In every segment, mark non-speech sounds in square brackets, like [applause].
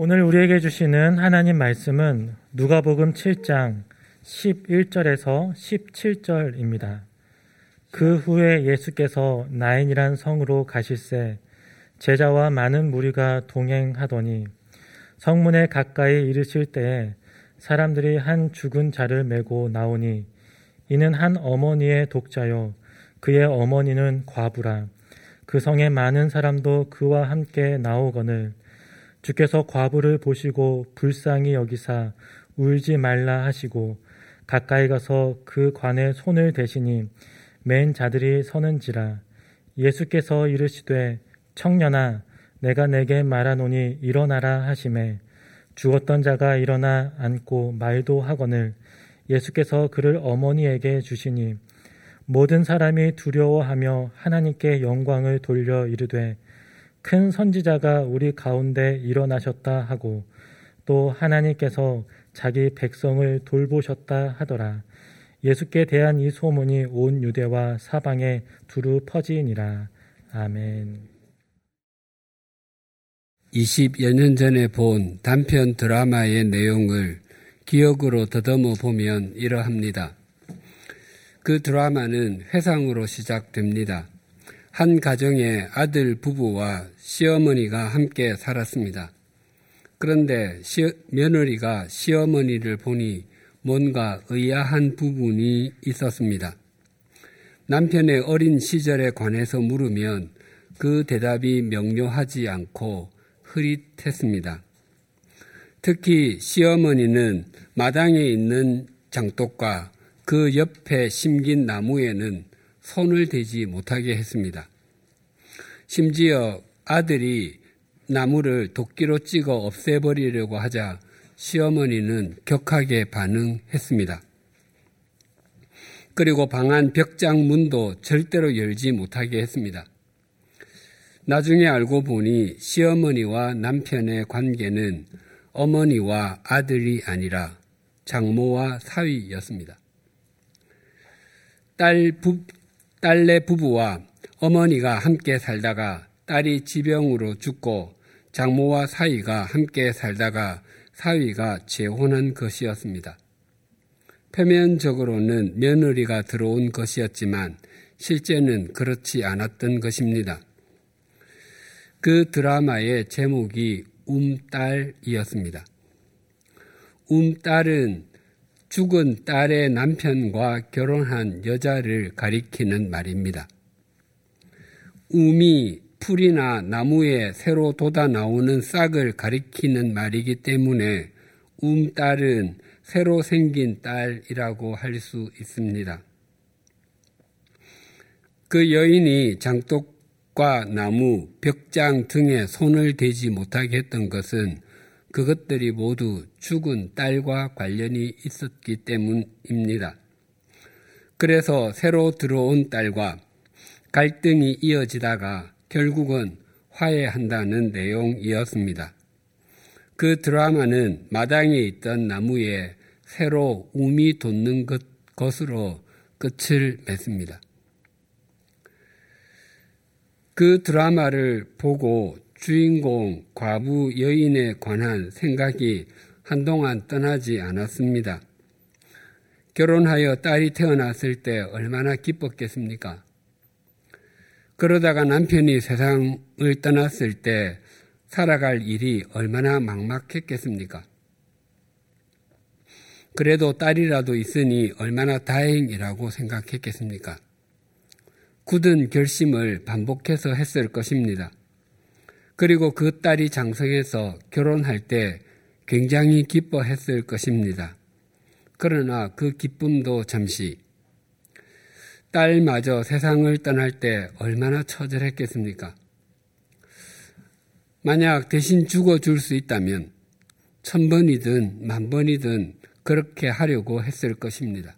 오늘 우리에게 주시는 하나님 말씀은 누가복음 7장 11절에서 17절입니다. 그 후에 예수께서 나인이란 성으로 가실새 제자와 많은 무리가 동행하더니 성문에 가까이 이르실 때에 사람들이 한 죽은 자를 메고 나오니 이는 한 어머니의 독자요 그의 어머니는 과부라 그 성에 많은 사람도 그와 함께 나오거늘 주께서 과부를 보시고 불쌍히 여기사 울지 말라 하시고 가까이 가서 그 관에 손을 대시니 맨 자들이 서는지라. 예수께서 이르시되 청년아 내가 내게 말하노니 일어나라 하심에 죽었던 자가 일어나 앉고 말도 하거늘 예수께서 그를 어머니에게 주시니 모든 사람이 두려워하며 하나님께 영광을 돌려 이르되 큰 선지자가 우리 가운데 일어나셨다 하고 또 하나님께서 자기 백성을 돌보셨다 하더라. 예수께 대한 이 소문이 온 유대와 사방에 두루 퍼지니라. 아멘. 20여 년 전에 본 단편 드라마의 내용을 기억으로 더듬어 보면 이러합니다. 그 드라마는 회상으로 시작됩니다. 한 가정의 아들 부부와 시어머니가 함께 살았습니다. 그런데 시, 며느리가 시어머니를 보니 뭔가 의아한 부분이 있었습니다. 남편의 어린 시절에 관해서 물으면 그 대답이 명료하지 않고 흐릿했습니다. 특히 시어머니는 마당에 있는 장독과 그 옆에 심긴 나무에는 손을 대지 못하게 했습니다. 심지어 아들이 나무를 도끼로 찍어 없애버리려고 하자 시어머니는 격하게 반응했습니다. 그리고 방 안 벽장 문도 절대로 열지 못하게 했습니다. 나중에 알고 보니 시어머니와 남편의 관계는 어머니와 아들이 아니라 장모와 사위였습니다. 딸 부, 딸내 부부와 어머니가 함께 살다가 딸이 지병으로 죽고 장모와 사위가 함께 살다가 사위가 재혼한 것이었습니다. 표면적으로는 며느리가 들어온 것이었지만 실제는 그렇지 않았던 것입니다. 그 드라마의 제목이 움딸이었습니다. 움딸은 죽은 딸의 남편과 결혼한 여자를 가리키는 말입니다. 움이 풀이나 나무에 새로 돋아 나오는 싹을 가리키는 말이기 때문에 움딸은 새로 생긴 딸이라고 할 수 있습니다. 그 여인이 장독 과 나무, 벽장 등에 손을 대지 못하게 했던 것은 그것들이 모두 죽은 딸과 관련이 있었기 때문입니다. 그래서 새로 들어온 딸과 갈등이 이어지다가 결국은 화해한다는 내용이었습니다. 그 드라마는 마당에 있던 나무에 새로 움이 돋는 것, 것으로 끝을 맺습니다. 그 드라마를 보고 주인공 과부 여인에 관한 생각이 한동안 떠나지 않았습니다. 결혼하여 딸이 태어났을 때 얼마나 기뻤겠습니까? 그러다가 남편이 세상을 떠났을 때 살아갈 일이 얼마나 막막했겠습니까? 그래도 딸이라도 있으니 얼마나 다행이라고 생각했겠습니까? 굳은 결심을 반복해서 했을 것입니다. 그리고 그 딸이 장성해서 결혼할 때 굉장히 기뻐했을 것입니다. 그러나 그 기쁨도 잠시 딸마저 세상을 떠날 때 얼마나 처절했겠습니까? 만약 대신 죽어줄 수 있다면 천 번이든 만 번이든 그렇게 하려고 했을 것입니다.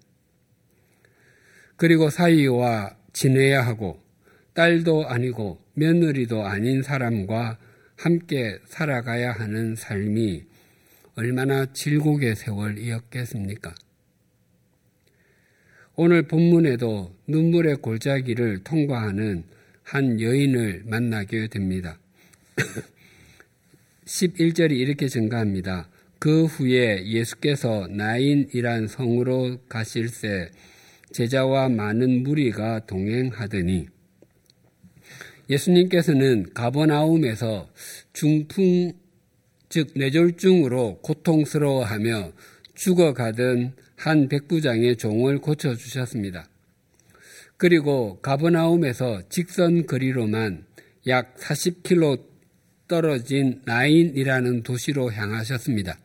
그리고 사이와 지내야 하고 딸도 아니고 며느리도 아닌 사람과 함께 살아가야 하는 삶이 얼마나 질곡의 세월이었겠습니까? 오늘 본문에도 눈물의 골짜기를 통과하는 한 여인을 만나게 됩니다. [coughs] 11절이 이렇게 증가합니다. 그 후에 예수께서 나인이란 성으로 가실새 제자와 많은 무리가 동행하더니 예수님께서는 가버나움에서 중풍 즉 뇌졸중으로 고통스러워하며 죽어가던 한 백부장의 종을 고쳐 주셨습니다. 그리고 가버나움에서 직선 거리로만 약 40km 떨어진 나인이라는 도시로 향하셨습니다.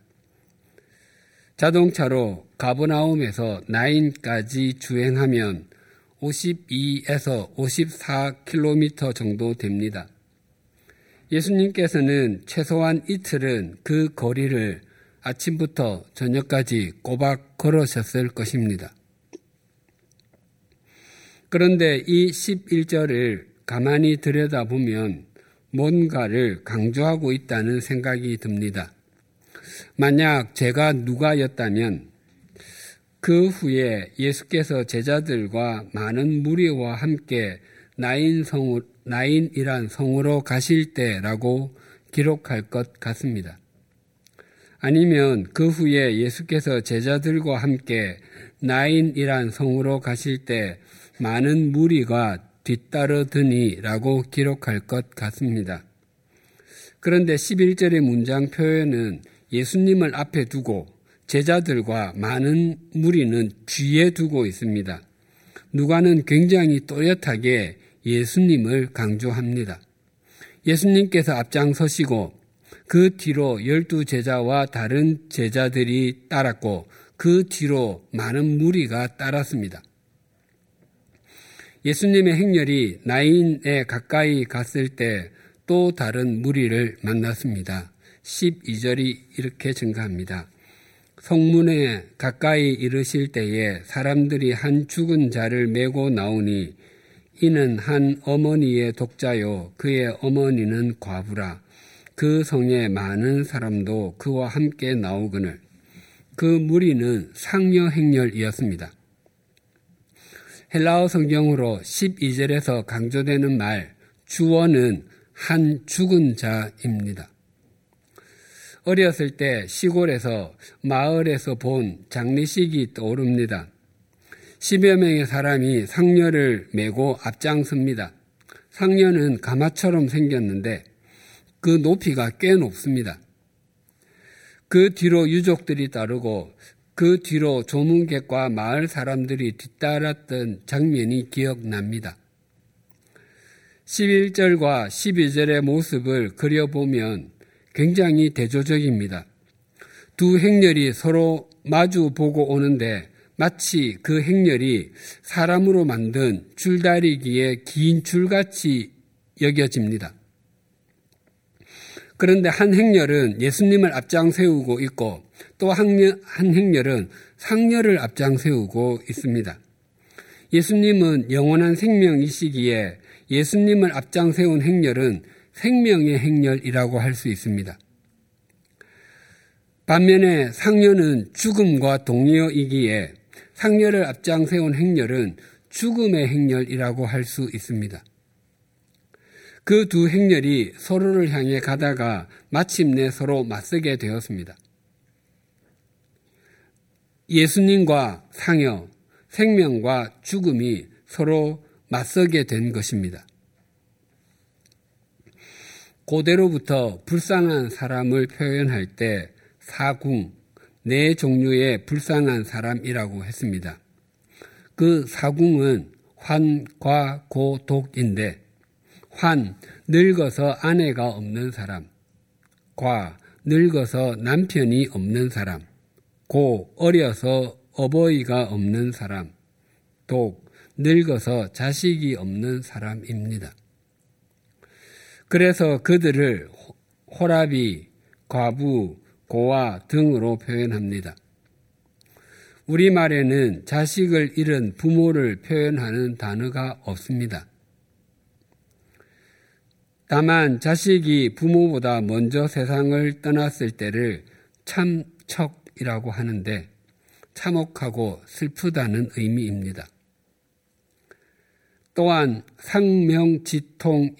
자동차로 가버나움에서 나인까지 주행하면 52에서 54km 정도 됩니다. 예수님께서는 최소한 이틀은 그 거리를 아침부터 저녁까지 꼬박 걸으셨을 것입니다. 그런데 이 11절을 가만히 들여다보면 뭔가를 강조하고 있다는 생각이 듭니다. 만약 제가 누가였다면 그 후에 예수께서 제자들과 많은 무리와 함께 나인성, 나인이란 성으로 가실 때라고 기록할 것 같습니다. 아니면 그 후에 예수께서 제자들과 함께 나인이란 성으로 가실 때 많은 무리가 뒤따르더니라고 기록할 것 같습니다. 그런데 11절의 문장 표현은 예수님을 앞에 두고 제자들과 많은 무리는 뒤에 두고 있습니다. 누가는 굉장히 또렷하게 예수님을 강조합니다. 예수님께서 앞장서시고 그 뒤로 열두 제자와 다른 제자들이 따랐고 그 뒤로 많은 무리가 따랐습니다. 예수님의 행렬이 나인에 가까이 갔을 때 또 다른 무리를 만났습니다. 12절이 이렇게 증가합니다. 성문에 가까이 이르실 때에 사람들이 한 죽은 자를 메고 나오니 이는 한 어머니의 독자요 그의 어머니는 과부라 그 성에 많은 사람도 그와 함께 나오거늘 그 무리는 상여 행렬이었습니다. 헬라어 성경으로 12절에서 강조되는 말 주어는 한 죽은 자입니다. 어렸을 때 시골에서 마을에서 본 장례식이 떠오릅니다. 10여 명의 사람이 상녀를 메고 앞장섭니다. 상녀는 가마처럼 생겼는데 그 높이가 꽤 높습니다. 그 뒤로 유족들이 따르고 그 뒤로 조문객과 마을 사람들이 뒤따랐던 장면이 기억납니다. 11절과 12절의 모습을 그려보면 굉장히 대조적입니다. 두 행렬이 서로 마주 보고 오는데 마치 그 행렬이 사람으로 만든 줄다리기의 긴 줄같이 여겨집니다. 그런데 한 행렬은 예수님을 앞장 세우고 있고 또 한 행렬은 상렬을 앞장 세우고 있습니다. 예수님은 영원한 생명이시기에 예수님을 앞장 세운 행렬은 생명의 행렬이라고 할 수 있습니다. 반면에 상녀는 죽음과 동료이기에 상녀를 앞장 세운 행렬은 죽음의 행렬이라고 할 수 있습니다. 그 두 행렬이 서로를 향해 가다가 마침내 서로 맞서게 되었습니다. 예수님과 상여, 생명과 죽음이 서로 맞서게 된 것입니다. 고대로부터 불쌍한 사람을 표현할 때 사궁, 네 종류의 불쌍한 사람이라고 했습니다. 그 사궁은 환과 고독인데 환, 늙어서 아내가 없는 사람, 과, 늙어서 남편이 없는 사람, 고, 어려서 어버이가 없는 사람, 독, 늙어서 자식이 없는 사람입니다. 그래서 그들을 호라비, 과부, 고아 등으로 표현합니다. 우리말에는 자식을 잃은 부모를 표현하는 단어가 없습니다. 다만 자식이 부모보다 먼저 세상을 떠났을 때를 참척이라고 하는데 참혹하고 슬프다는 의미입니다. 또한 상명지통이라고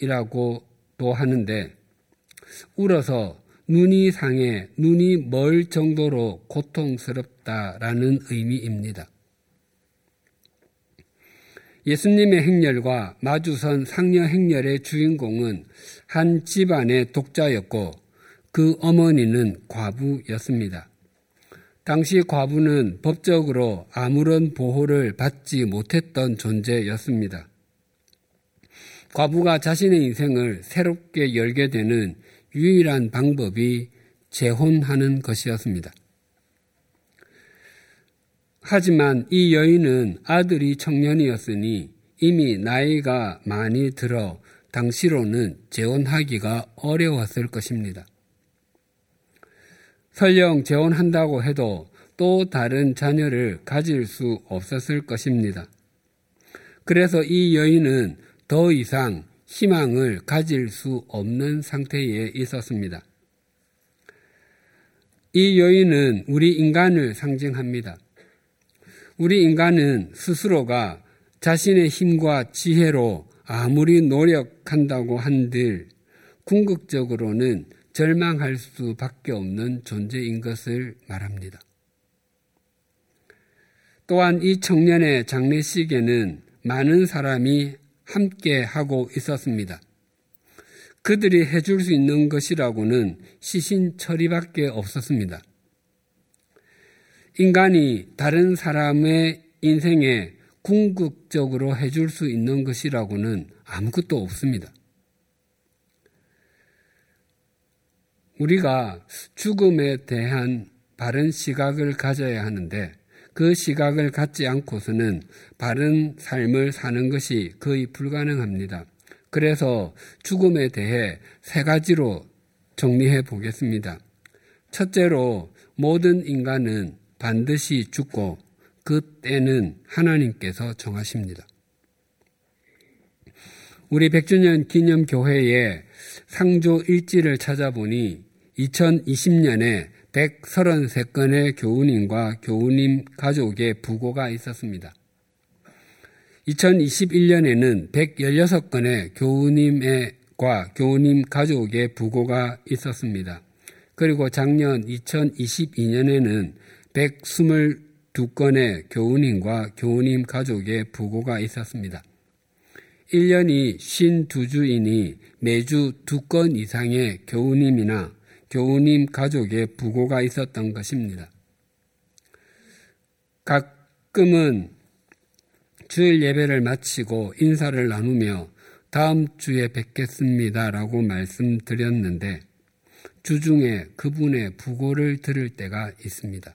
도 하는데 울어서 눈이 상해 눈이 멀 정도로 고통스럽다라는 의미입니다. 예수님의 행렬과 마주선 상녀 행렬의 주인공은 한 집안의 독자였고 그 어머니는 과부였습니다. 당시 과부는 법적으로 아무런 보호를 받지 못했던 존재였습니다. 과부가 자신의 인생을 새롭게 열게 되는 유일한 방법이 재혼하는 것이었습니다. 하지만 이 여인은 아들이 청년이었으니 이미 나이가 많이 들어 당시로는 재혼하기가 어려웠을 것입니다. 설령 재혼한다고 해도 또 다른 자녀를 가질 수 없었을 것입니다. 그래서 이 여인은 더 이상 희망을 가질 수 없는 상태에 있었습니다. 이 여인은 우리 인간을 상징합니다. 우리 인간은 스스로가 자신의 힘과 지혜로 아무리 노력한다고 한들 궁극적으로는 절망할 수밖에 없는 존재인 것을 말합니다. 또한 이 청년의 장례식에는 많은 사람이 함께 하고 있었습니다. 그들이 해줄 수 있는 것이라고는 시신 처리밖에 없었습니다. 인간이 다른 사람의 인생에 궁극적으로 해줄 수 있는 것이라고는 아무것도 없습니다. 우리가 죽음에 대한 바른 시각을 가져야 하는데 그 시각을 갖지 않고서는 바른 삶을 사는 것이 거의 불가능합니다. 그래서 죽음에 대해 세 가지로 정리해 보겠습니다. 첫째로 모든 인간은 반드시 죽고 그 때는 하나님께서 정하십니다. 우리 100주년 기념 교회의 상조 일지를 찾아보니 2020년에 133건의 교우님과 교우님 가족의 부고가 있었습니다. 2021년에는 116건의 교우님과 교우님 가족의 부고가 있었습니다. 그리고 작년 2022년에는 122건의 교우님과 교우님 가족의 부고가 있었습니다. 1년이 52주이니 매주 2건 이상의 교우님이나 교우님 가족의 부고가 있었던 것입니다. 가끔은 주일 예배를 마치고 인사를 나누며 다음 주에 뵙겠습니다라고 말씀드렸는데 주중에 그분의 부고를 들을 때가 있습니다.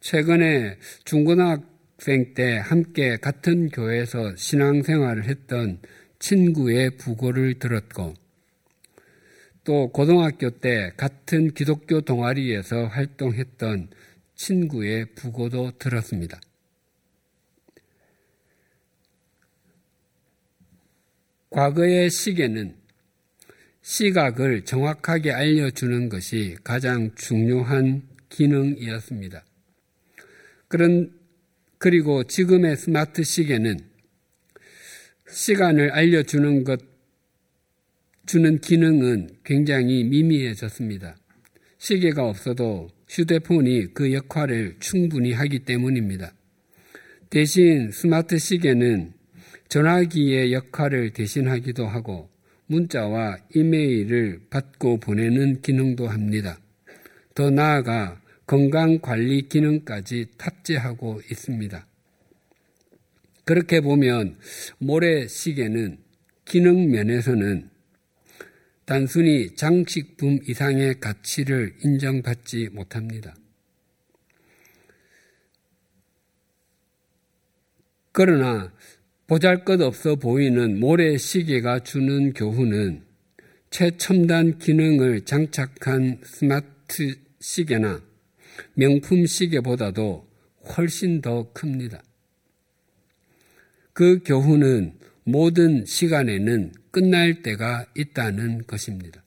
최근에 중고등학생 때 함께 같은 교회에서 신앙생활을 했던 친구의 부고를 들었고 또 고등학교 때 같은 기독교 동아리에서 활동했던 친구의 부고도 들었습니다. 과거의 시계는 시각을 정확하게 알려주는 것이 가장 중요한 기능이었습니다. 그런, 그리고 지금의 스마트 시계는 시간을 알려주는 것 주는 기능은 굉장히 미미해졌습니다. 시계가 없어도 휴대폰이 그 역할을 충분히 하기 때문입니다. 대신 스마트 시계는 전화기의 역할을 대신하기도 하고 문자와 이메일을 받고 보내는 기능도 합니다. 더 나아가 건강 관리 기능까지 탑재하고 있습니다. 그렇게 보면 모래시계는 기능 면에서는 단순히 장식품 이상의 가치를 인정받지 못합니다. 그러나 보잘 것 없어 보이는 모래시계가 주는 교훈은 최첨단 기능을 장착한 스마트 시계나 명품 시계보다도 훨씬 더 큽니다. 그 교훈은 모든 시간에는 끝날 때가 있다는 것입니다.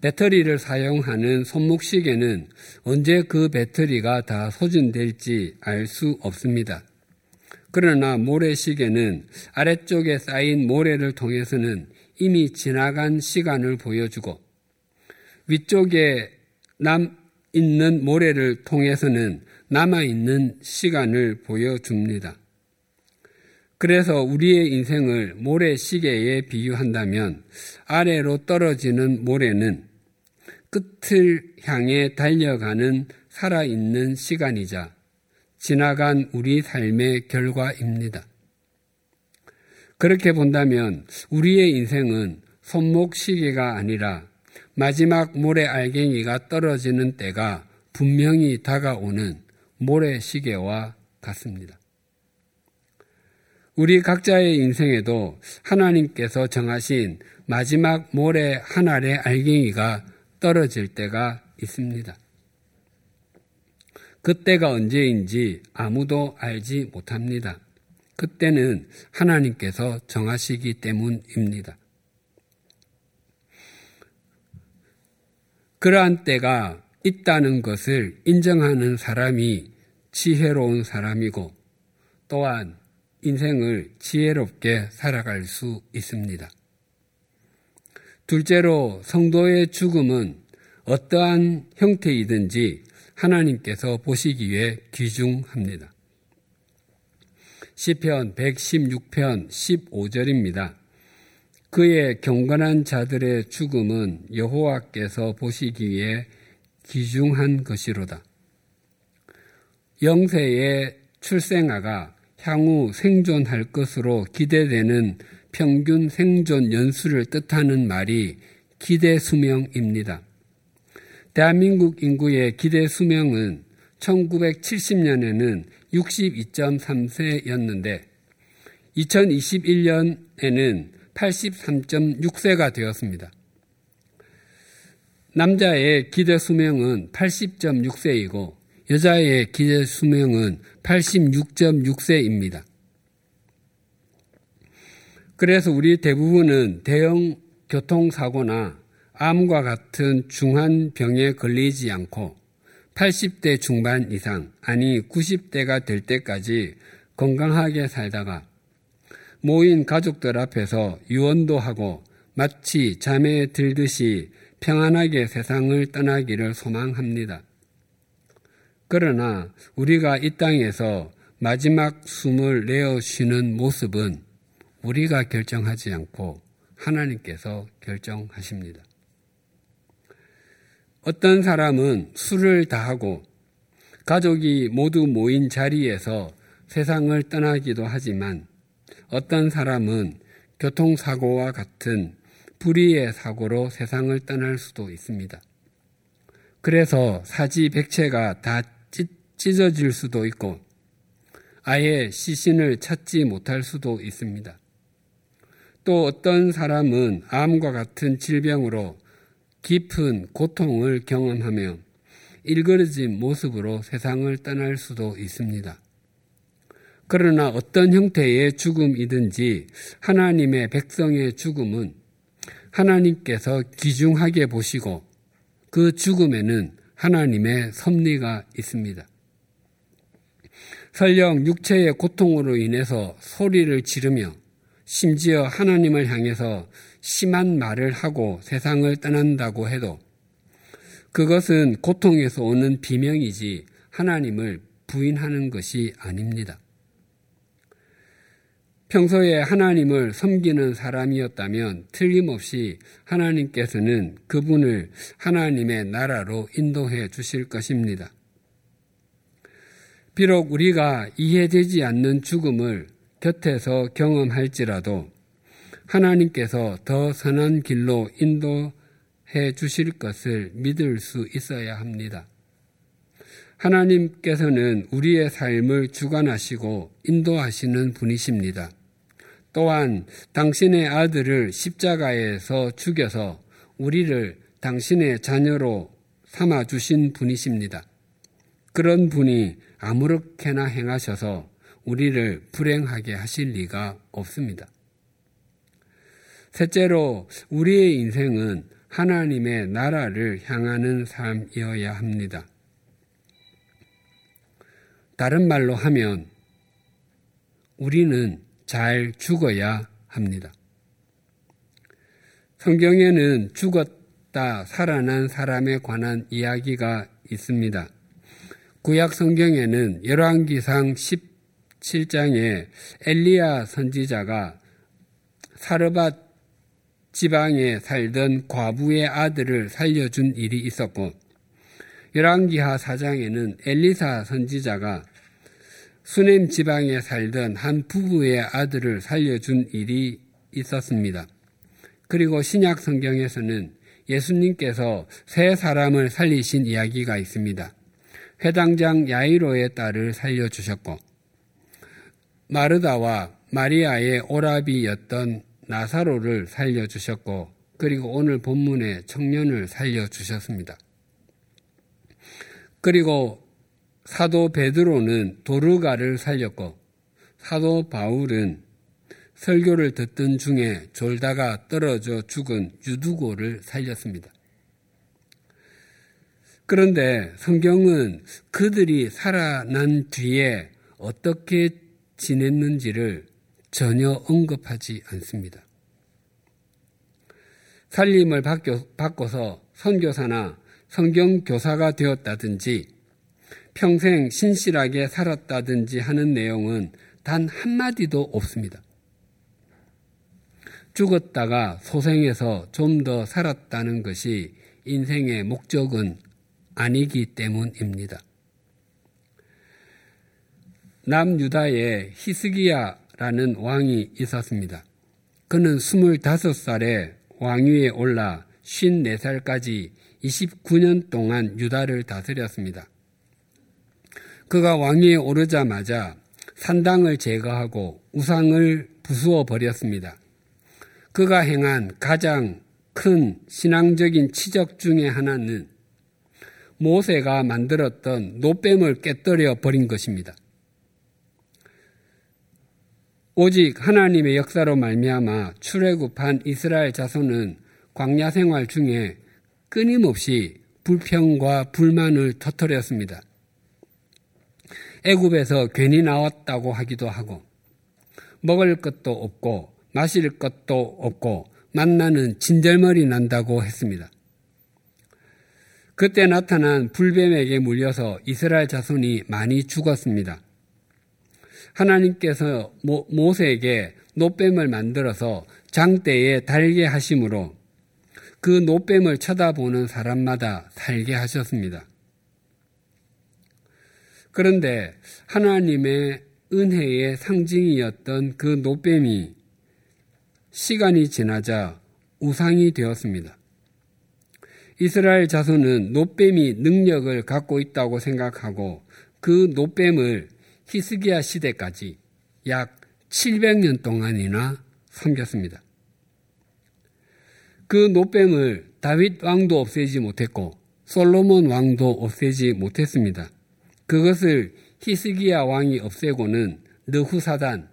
배터리를 사용하는 손목시계는 언제 그 배터리가 다 소진될지 알 수 없습니다. 그러나 모래시계는 아래쪽에 쌓인 모래를 통해서는 이미 지나간 시간을 보여주고 위쪽에 남 있는 모래를 통해서는 남아 있는 시간을 보여줍니다. 그래서 우리의 인생을 모래시계에 비유한다면 아래로 떨어지는 모래는 끝을 향해 달려가는 살아있는 시간이자 지나간 우리 삶의 결과입니다. 그렇게 본다면 우리의 인생은 손목 시계가 아니라 마지막 모래 알갱이가 떨어지는 때가 분명히 다가오는 모래 시계와 같습니다. 우리 각자의 인생에도 하나님께서 정하신 마지막 모래 한 알의 알갱이가 떨어질 때가 있습니다. 그때가 언제인지 아무도 알지 못합니다. 그때는 하나님께서 정하시기 때문입니다. 그러한 때가 있다는 것을 인정하는 사람이 지혜로운 사람이고 또한 인생을 지혜롭게 살아갈 수 있습니다. 둘째로 성도의 죽음은 어떠한 형태이든지 하나님께서 보시기에 귀중합니다. 시편 116편 15절입니다. 그의 경건한 자들의 죽음은 여호와께서 보시기에 귀중한 것이로다. 영세의 출생아가 향후 생존할 것으로 기대되는 평균 생존 연수를 뜻하는 말이 기대 수명입니다. 대한민국 인구의 기대 수명은 1970년에는 62.3세였는데 2021년에는 83.6세가 되었습니다. 남자의 기대 수명은 80.6세이고 여자의 기대 수명은 86.6세입니다. 그래서 우리 대부분은 대형 교통사고나 암과 같은 중한 병에 걸리지 않고 80대 중반 이상, 아니 90대가 될 때까지 건강하게 살다가 모인 가족들 앞에서 유언도 하고 마치 잠에 들듯이 평안하게 세상을 떠나기를 소망합니다. 그러나 우리가 이 땅에서 마지막 숨을 내어 쉬는 모습은 우리가 결정하지 않고 하나님께서 결정하십니다. 어떤 사람은 술을 다하고 가족이 모두 모인 자리에서 세상을 떠나기도 하지만 어떤 사람은 교통사고와 같은 불의의 사고로 세상을 떠날 수도 있습니다. 그래서 사지 백체가 다 찢어질 수도 있고 아예 시신을 찾지 못할 수도 있습니다. 또 어떤 사람은 암과 같은 질병으로 깊은 고통을 경험하며 일그러진 모습으로 세상을 떠날 수도 있습니다. 그러나 어떤 형태의 죽음이든지 하나님의 백성의 죽음은 하나님께서 귀중하게 보시고 그 죽음에는 하나님의 섭리가 있습니다. 설령 육체의 고통으로 인해서 소리를 지르며 심지어 하나님을 향해서 심한 말을 하고 세상을 떠난다고 해도 그것은 고통에서 오는 비명이지 하나님을 부인하는 것이 아닙니다. 평소에 하나님을 섬기는 사람이었다면 틀림없이 하나님께서는 그분을 하나님의 나라로 인도해 주실 것입니다. 비록 우리가 이해되지 않는 죽음을 곁에서 경험할지라도 하나님께서 더 선한 길로 인도해 주실 것을 믿을 수 있어야 합니다. 하나님께서는 우리의 삶을 주관하시고 인도하시는 분이십니다. 또한 당신의 아들을 십자가에서 죽여서 우리를 당신의 자녀로 삼아 주신 분이십니다. 그런 분이 아무렇게나 행하셔서 우리를 불행하게 하실 리가 없습니다. 셋째로 우리의 인생은 하나님의 나라를 향하는 삶이어야 합니다. 다른 말로 하면 우리는 잘 죽어야 합니다. 성경에는 죽었다 살아난 사람에 관한 이야기가 있습니다. 구약 성경에는 열왕기상 17장에 엘리야 선지자가 사르밧 지방에 살던 과부의 아들을 살려준 일이 있었고 열왕기하 4장에는 엘리사 선지자가 수넴 지방에 살던 한 부부의 아들을 살려준 일이 있었습니다. 그리고 신약 성경에서는 예수님께서 세 사람을 살리신 이야기가 있습니다. 회당장 야이로의 딸을 살려주셨고 마르다와 마리아의 오라비였던 나사로를 살려주셨고 그리고 오늘 본문의 청년을 살려주셨습니다. 그리고 사도 베드로는 도르가를 살렸고 사도 바울은 설교를 듣던 중에 졸다가 떨어져 죽은 유두고를 살렸습니다. 그런데 성경은 그들이 살아난 뒤에 어떻게 지냈는지를 전혀 언급하지 않습니다. 살림을 바꿔서 선교사나 성경교사가 되었다든지 평생 신실하게 살았다든지 하는 내용은 단 한마디도 없습니다. 죽었다가 소생해서 좀 더 살았다는 것이 인생의 목적은 아니기 때문입니다. 남유다에 히스기야라는 왕이 있었습니다. 그는 25살에 왕위에 올라 54살까지 29년 동안 유다를 다스렸습니다. 그가 왕위에 오르자마자 산당을 제거하고 우상을 부수어 버렸습니다. 그가 행한 가장 큰 신앙적인 치적 중의 하나는 모세가 만들었던 노뱀을 깨뜨려 버린 것입니다. 오직 하나님의 역사로 말미암아 출애굽한 이스라엘 자손은 광야 생활 중에 끊임없이 불평과 불만을 터뜨렸습니다. 애굽에서 괜히 나왔다고 하기도 하고 먹을 것도 없고 마실 것도 없고 만나는 진절머리 난다고 했습니다. 그때 나타난 불뱀에게 물려서 이스라엘 자손이 많이 죽었습니다. 하나님께서 모세에게 노뱀을 만들어서 장대에 달게 하심으로 그 노뱀을 쳐다보는 사람마다 살게 하셨습니다. 그런데 하나님의 은혜의 상징이었던 그 노뱀이 시간이 지나자 우상이 되었습니다. 이스라엘 자손은 노뱀이 능력을 갖고 있다고 생각하고 그 노뱀을 히스기야 시대까지 약 700년 동안이나 섬겼습니다. 그 노뱀을 다윗 왕도 없애지 못했고 솔로몬 왕도 없애지 못했습니다. 그것을 히스기야 왕이 없애고는 느후사단,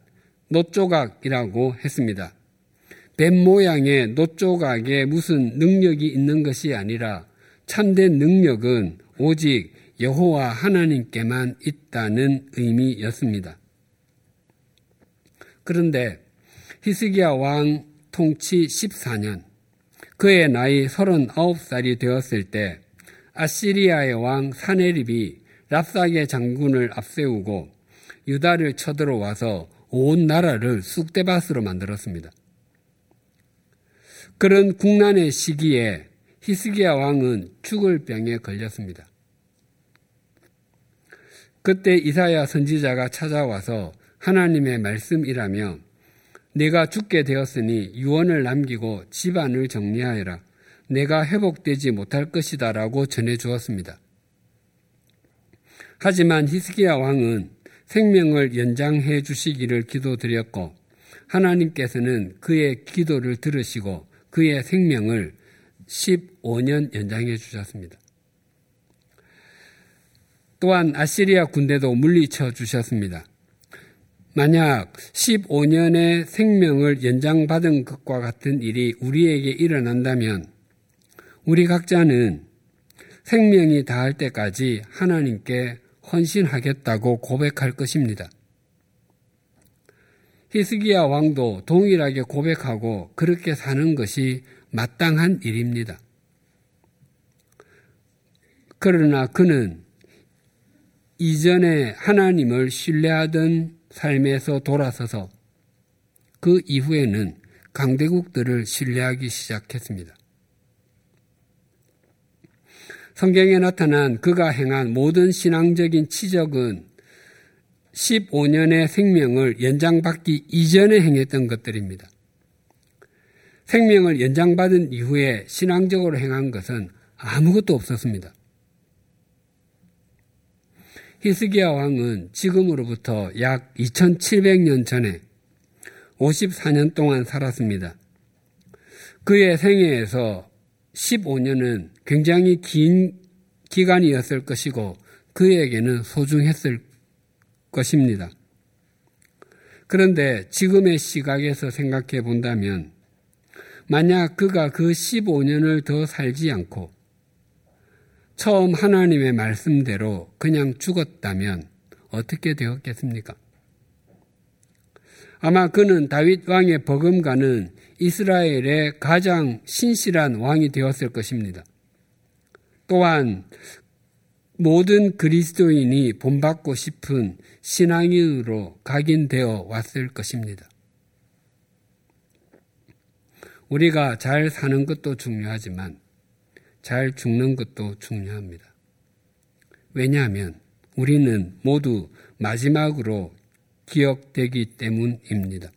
노조각이라고 했습니다. 뱀 모양의 노조각에 무슨 능력이 있는 것이 아니라 참된 능력은 오직 여호와 하나님께만 있다는 의미였습니다. 그런데 히스기야 왕 통치 14년, 그의 나이 39살이 되었을 때 아시리아의 왕 사네립이 랍사게 장군을 앞세우고 유다를 쳐들어와서 온 나라를 쑥대밭으로 만들었습니다. 그런 국난의 시기에 히스기야 왕은 죽을 병에 걸렸습니다. 그때 이사야 선지자가 찾아와서 하나님의 말씀이라며 내가 죽게 되었으니 유언을 남기고 집안을 정리하여라. 내가 회복되지 못할 것이다 라고 전해 주었습니다. 하지만 히스기야 왕은 생명을 연장해 주시기를 기도드렸고 하나님께서는 그의 기도를 들으시고 그의 생명을 15년 연장해 주셨습니다. 또한 아시리아 군대도 물리쳐 주셨습니다. 만약 15년의 생명을 연장받은 것과 같은 일이 우리에게 일어난다면 우리 각자는 생명이 닿을 때까지 하나님께 헌신하겠다고 고백할 것입니다. 히스기야 왕도 동일하게 고백하고 그렇게 사는 것이 마땅한 일입니다. 그러나 그는 이전에 하나님을 신뢰하던 삶에서 돌아서서 그 이후에는 강대국들을 신뢰하기 시작했습니다. 성경에 나타난 그가 행한 모든 신앙적인 치적은 15년의 생명을 연장받기 이전에 행했던 것들입니다. 생명을 연장받은 이후에 신앙적으로 행한 것은 아무것도 없었습니다. 히스기야 왕은 지금으로부터 약 2700년 전에 54년 동안 살았습니다. 그의 생애에서 15년은 굉장히 긴 기간이었을 것이고 그에게는 소중했을 것입니다. 그런데 지금의 시각에서 생각해 본다면 만약 그가 그 15년을 더 살지 않고 처음 하나님의 말씀대로 그냥 죽었다면 어떻게 되었겠습니까? 아마 그는 다윗 왕의 버금가는 이스라엘의 가장 신실한 왕이 되었을 것입니다. 또한 모든 그리스도인이 본받고 싶은 신앙인으로 각인되어 왔을 것입니다. 우리가 잘 사는 것도 중요하지만 잘 죽는 것도 중요합니다. 왜냐하면 우리는 모두 마지막으로 기억되기 때문입니다.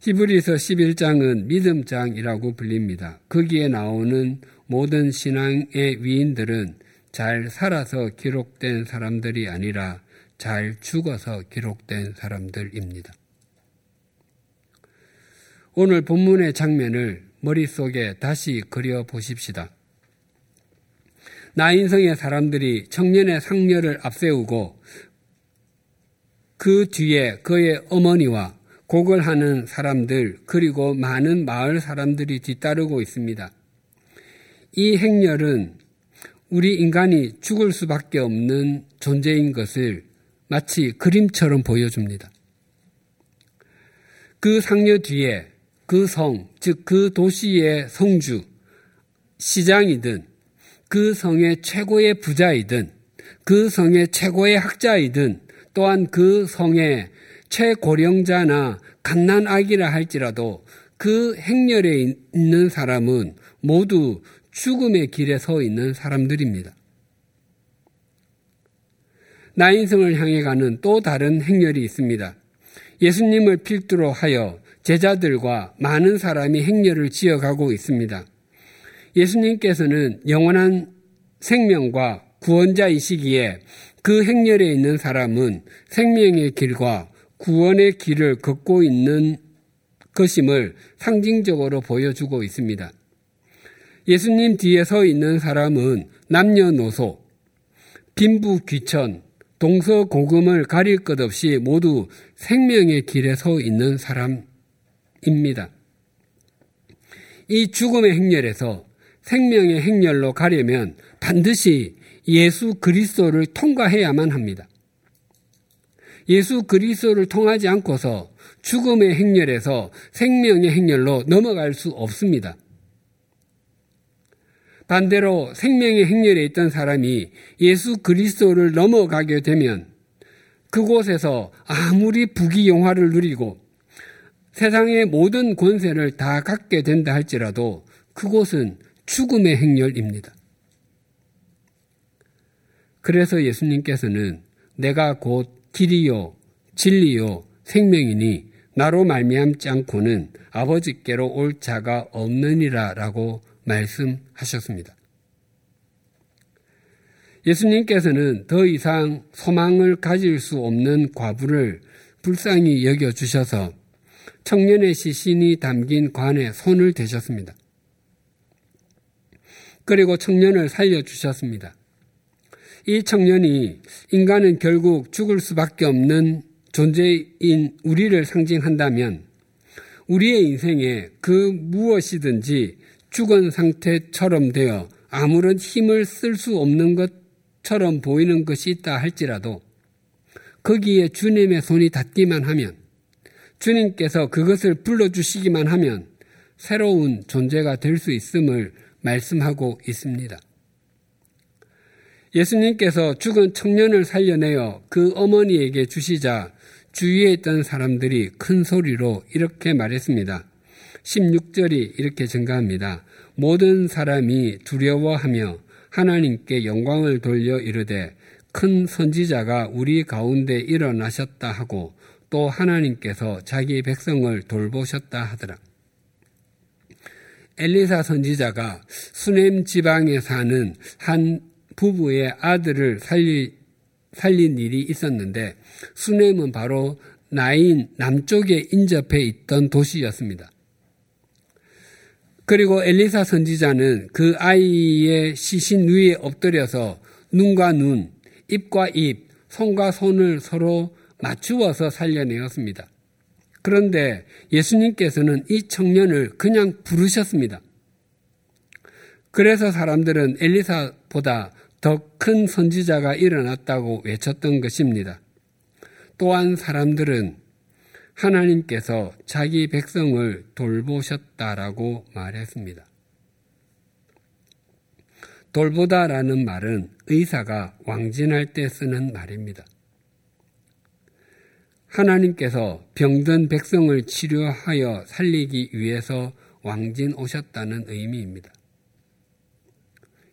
히브리서 11장은 믿음장이라고 불립니다. 거기에 나오는 모든 신앙의 위인들은 잘 살아서 기록된 사람들이 아니라 잘 죽어서 기록된 사람들입니다. 오늘 본문의 장면을 머릿속에 다시 그려 보십시다. 나인성의 사람들이 청년의 상녀를 앞세우고 그 뒤에 그의 어머니와 곡을 하는 사람들 그리고 많은 마을 사람들이 뒤따르고 있습니다. 이 행렬은 우리 인간이 죽을 수밖에 없는 존재인 것을 마치 그림처럼 보여줍니다. 그 상녀 뒤에 그 성, 즉 그 도시의 성주, 시장이든 그 성의 최고의 부자이든 그 성의 최고의 학자이든 또한 그 성의 최고령자나 갓난아기라 할지라도 그 행렬에 있는 사람은 모두 죽음의 길에 서 있는 사람들입니다. 나인성을 향해 가는 또 다른 행렬이 있습니다. 예수님을 필두로 하여 제자들과 많은 사람이 행렬을 지어가고 있습니다. 예수님께서는 영원한 생명과 구원자이시기에 그 행렬에 있는 사람은 생명의 길과 구원의 길을 걷고 있는 것임을 상징적으로 보여주고 있습니다. 예수님 뒤에 서 있는 사람은 남녀노소, 빈부귀천, 동서고금을 가릴 것 없이 모두 생명의 길에 서 있는 사람입니다. 이 죽음의 행렬에서 생명의 행렬로 가려면 반드시 예수 그리스도를 통과해야만 합니다. 예수 그리스도를 통하지 않고서 죽음의 행렬에서 생명의 행렬로 넘어갈 수 없습니다. 반대로 생명의 행렬에 있던 사람이 예수 그리스도를 넘어가게 되면 그곳에서 아무리 부귀영화를 누리고 세상의 모든 권세를 다 갖게 된다 할지라도 그곳은 죽음의 행렬입니다. 그래서 예수님께서는 내가 곧 길이요 진리요 생명이니 나로 말미암지 않고는 아버지께로 올 자가 없느니라라고 말씀하셨습니다. 예수님께서는 더 이상 소망을 가질 수 없는 과부를 불쌍히 여겨 주셔서 청년의 시신이 담긴 관에 손을 대셨습니다. 그리고 청년을 살려 주셨습니다. 이 청년이 인간은 결국 죽을 수밖에 없는 존재인 우리를 상징한다면 우리의 인생에 그 무엇이든지 죽은 상태처럼 되어 아무런 힘을 쓸 수 없는 것처럼 보이는 것이 있다 할지라도 거기에 주님의 손이 닿기만 하면 주님께서 그것을 불러주시기만 하면 새로운 존재가 될 수 있음을 말씀하고 있습니다. 예수님께서 죽은 청년을 살려내어 그 어머니에게 주시자 주위에 있던 사람들이 큰 소리로 이렇게 말했습니다. 16절이 이렇게 증가합니다. 모든 사람이 두려워하며 하나님께 영광을 돌려 이르되 큰 선지자가 우리 가운데 일어나셨다 하고 또 하나님께서 자기 백성을 돌보셨다 하더라. 엘리사 선지자가 수넴 지방에 사는 한 부부의 아들을 살리, 살린 일이 있었는데 수넴은 바로 나인 남쪽에 인접해 있던 도시였습니다. 그리고 엘리사 선지자는 그 아이의 시신 위에 엎드려서 눈과 눈, 입과 입, 손과 손을 서로 맞추어서 살려내었습니다. 그런데 예수님께서는 이 청년을 그냥 부르셨습니다. 그래서 사람들은 엘리사보다 더 큰 선지자가 일어났다고 외쳤던 것입니다. 또한 사람들은 하나님께서 자기 백성을 돌보셨다라고 말했습니다. 돌보다라는 말은 의사가 왕진할 때 쓰는 말입니다. 하나님께서 병든 백성을 치료하여 살리기 위해서 왕진 오셨다는 의미입니다.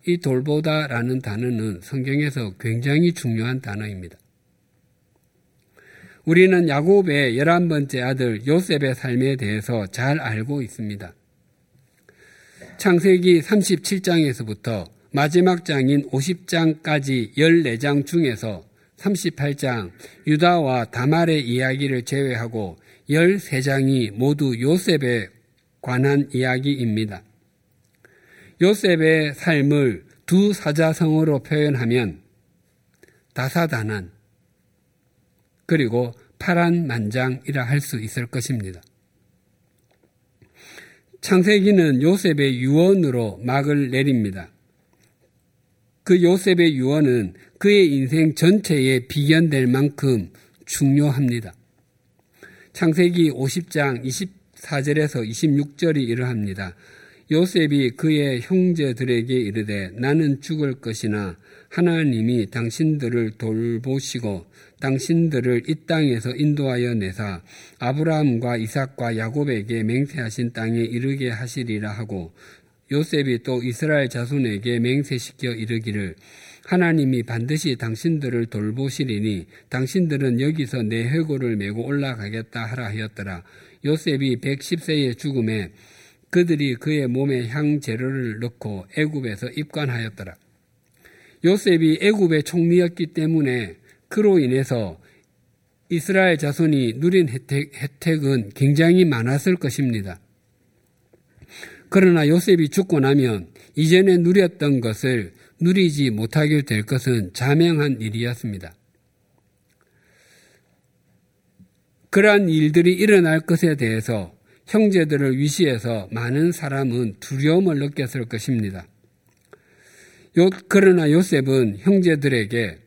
이 돌보다라는 단어는 성경에서 굉장히 중요한 단어입니다. 우리는 야곱의 열한 번째 아들 요셉의 삶에 대해서 잘 알고 있습니다. 창세기 37장에서부터 마지막 장인 50장까지 14장 중에서 38장 유다와 다말의 이야기를 제외하고 13장이 모두 요셉에 관한 이야기입니다. 요셉의 삶을 두 사자성어로 표현하면 다사다난 그리고 파란 만장이라 할 수 있을 것입니다. 창세기는 요셉의 유언으로 막을 내립니다. 그 요셉의 유언은 그의 인생 전체에 비견될 만큼 중요합니다. 창세기 50장 24절에서 26절이 이러합니다. 요셉이 그의 형제들에게 이르되 나는 죽을 것이나 하나님이 당신들을 돌보시고 당신들을 이 땅에서 인도하여 내사 아브라함과 이삭과 야곱에게 맹세하신 땅에 이르게 하시리라 하고 요셉이 또 이스라엘 자손에게 맹세시켜 이르기를 하나님이 반드시 당신들을 돌보시리니 당신들은 여기서 내 회고를 메고 올라가겠다 하라 하였더라. 요셉이 110세의 죽음에 그들이 그의 몸에 향재료를 넣고 애굽에서 입관하였더라. 요셉이 애굽의 총리였기 때문에 그로 인해서 이스라엘 자손이 누린 혜택, 혜택은 굉장히 많았을 것입니다. 그러나 요셉이 죽고 나면 이전에 누렸던 것을 누리지 못하게 될 것은 자명한 일이었습니다. 그러한 일들이 일어날 것에 대해서 형제들을 위시해서 많은 사람은 두려움을 느꼈을 것입니다. 요, 그러나 요셉은 형제들에게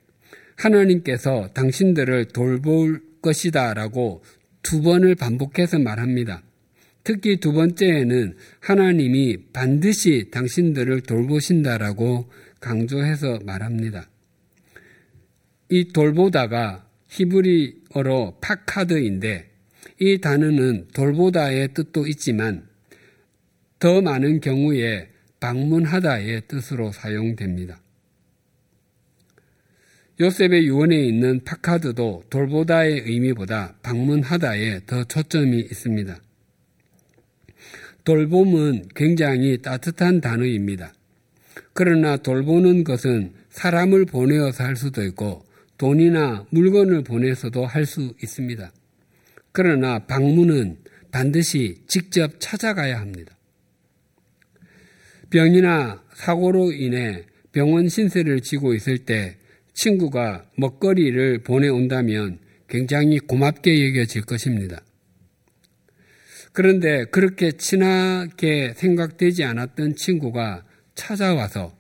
하나님께서 당신들을 돌볼 것이다 라고 두 번을 반복해서 말합니다. 특히 두 번째에는 하나님이 반드시 당신들을 돌보신다라고 강조해서 말합니다. 이 돌보다가 히브리어로 파카드인데 이 단어는 돌보다의 뜻도 있지만 더 많은 경우에 방문하다의 뜻으로 사용됩니다. 요셉의 유언에 있는 파카드도 돌보다의 의미보다 방문하다에 더 초점이 있습니다. 돌봄은 굉장히 따뜻한 단어입니다. 그러나 돌보는 것은 사람을 보내어서 할 수도 있고 돈이나 물건을 보내서도 할 수 있습니다. 그러나 방문은 반드시 직접 찾아가야 합니다. 병이나 사고로 인해 병원 신세를 지고 있을 때 친구가 먹거리를 보내온다면 굉장히 고맙게 여겨질 것입니다. 그런데 그렇게 친하게 생각되지 않았던 친구가 찾아와서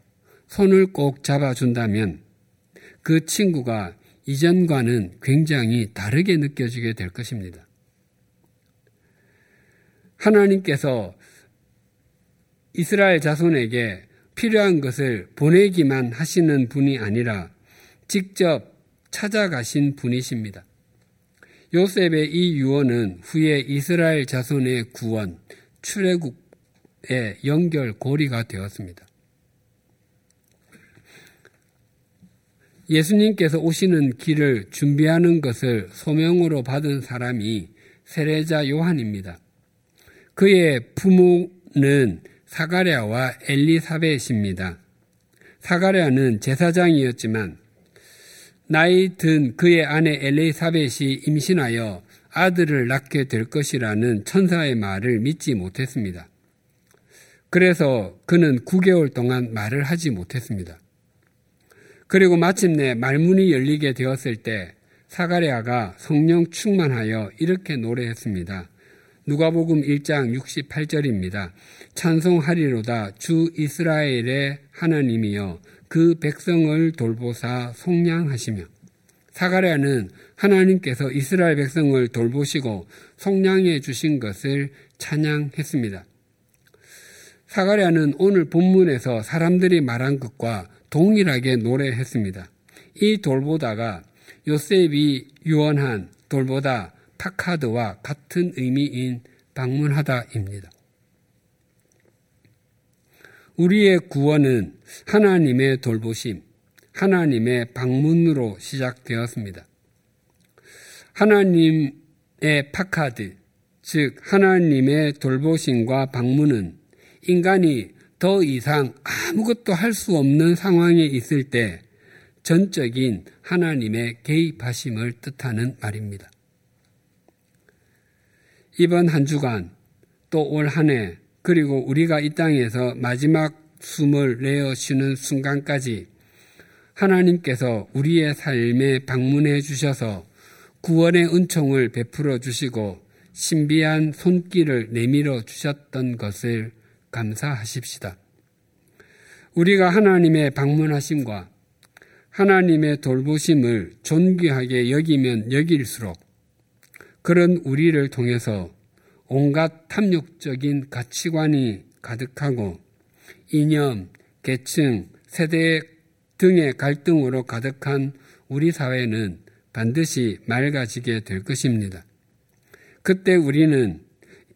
손을 꼭 잡아준다면 그 친구가 이전과는 굉장히 다르게 느껴지게 될 것입니다. 하나님께서 이스라엘 자손에게 필요한 것을 보내기만 하시는 분이 아니라 직접 찾아가신 분이십니다. 요셉의 이 유언은 후에 이스라엘 자손의 구원, 출애굽의 연결고리가 되었습니다. 예수님께서 오시는 길을 준비하는 것을 소명으로 받은 사람이 세례자 요한입니다. 그의 부모는 사가랴와 엘리사벳입니다. 사가랴는 제사장이었지만 나이 든 그의 아내 엘리사벳이 임신하여 아들을 낳게 될 것이라는 천사의 말을 믿지 못했습니다. 그래서 그는 9개월 동안 말을 하지 못했습니다. 그리고 마침내 말문이 열리게 되었을 때 사가랴가 성령 충만하여 이렇게 노래했습니다. 누가복음 1장 68절입니다. 찬송하리로다 주 이스라엘의 하나님이여 그 백성을 돌보사 속량하시며 사가랴는 하나님께서 이스라엘 백성을 돌보시고 속량해 주신 것을 찬양했습니다. 사가랴는 오늘 본문에서 사람들이 말한 것과 동일하게 노래했습니다. 이 돌보다가 요셉이 유언한 돌보다 파카드와 같은 의미인 방문하다입니다. 우리의 구원은 하나님의 돌보심, 하나님의 방문으로 시작되었습니다. 하나님의 파카드, 즉 하나님의 돌보심과 방문은 인간이 더 이상 아무것도 할 수 없는 상황에 있을 때 전적인 하나님의 개입하심을 뜻하는 말입니다. 이번 한 주간 또 올 한 해 그리고 우리가 이 땅에서 마지막 숨을 내어 쉬는 순간까지 하나님께서 우리의 삶에 방문해 주셔서 구원의 은총을 베풀어 주시고 신비한 손길을 내밀어 주셨던 것을 감사하십시다. 우리가 하나님의 방문하심과 하나님의 돌보심을 존귀하게 여기면 여길수록 그런 우리를 통해서 온갖 탐욕적인 가치관이 가득하고 이념, 계층, 세대 등의 갈등으로 가득한 우리 사회는 반드시 맑아지게 될 것입니다. 그때 우리는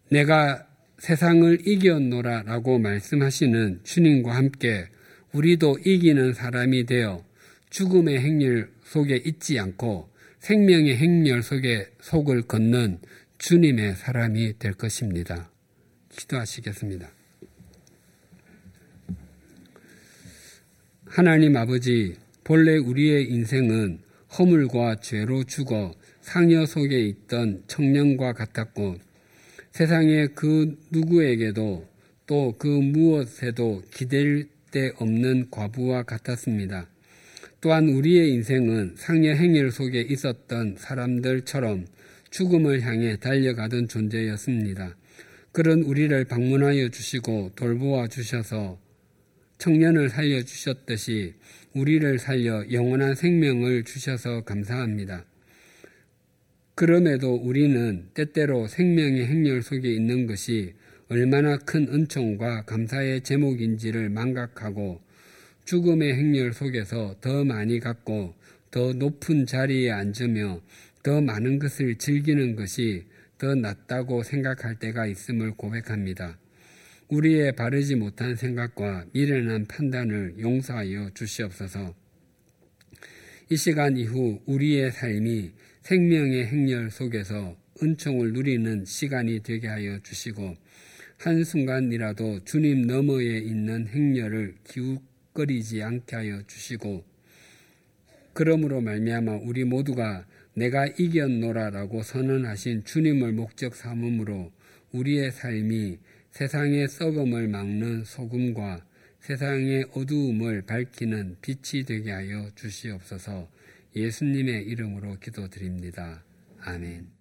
내가 세상을 이겼노라 라고 말씀하시는 주님과 함께 우리도 이기는 사람이 되어 죽음의 행렬 속에 있지 않고 생명의 행렬 속에 속을 걷는 주님의 사람이 될 것입니다. 기도하시겠습니다. 하나님 아버지, 본래 우리의 인생은 허물과 죄로 죽어 상여 속에 있던 청년과 같았고 세상의 그 누구에게도 또 그 무엇에도 기댈 데 없는 과부와 같았습니다. 또한 우리의 인생은 상여 행렬 속에 있었던 사람들처럼 죽음을 향해 달려가던 존재였습니다. 그런 우리를 방문하여 주시고 돌보아 주셔서 청년을 살려 주셨듯이 우리를 살려 영원한 생명을 주셔서 감사합니다. 그럼에도 우리는 때때로 생명의 행렬 속에 있는 것이 얼마나 큰 은총과 감사의 제목인지를 망각하고 죽음의 행렬 속에서 더 많이 갖고 더 높은 자리에 앉으며 더 많은 것을 즐기는 것이 더 낫다고 생각할 때가 있음을 고백합니다. 우리의 바르지 못한 생각과 미련한 판단을 용서하여 주시옵소서. 이 시간 이후 우리의 삶이 생명의 행렬 속에서 은총을 누리는 시간이 되게 하여 주시고 한순간이라도 주님 너머에 있는 행렬을 기웃 거리지 않게 하여 주시고 그러므로 말미암아 우리 모두가 내가 이겼노라라고 선언하신 주님을 목적 삼음으로 우리의 삶이 세상의 썩음을 막는 소금과 세상의 어두움을 밝히는 빛이 되게 하여 주시옵소서 예수님의 이름으로 기도드립니다. 아멘.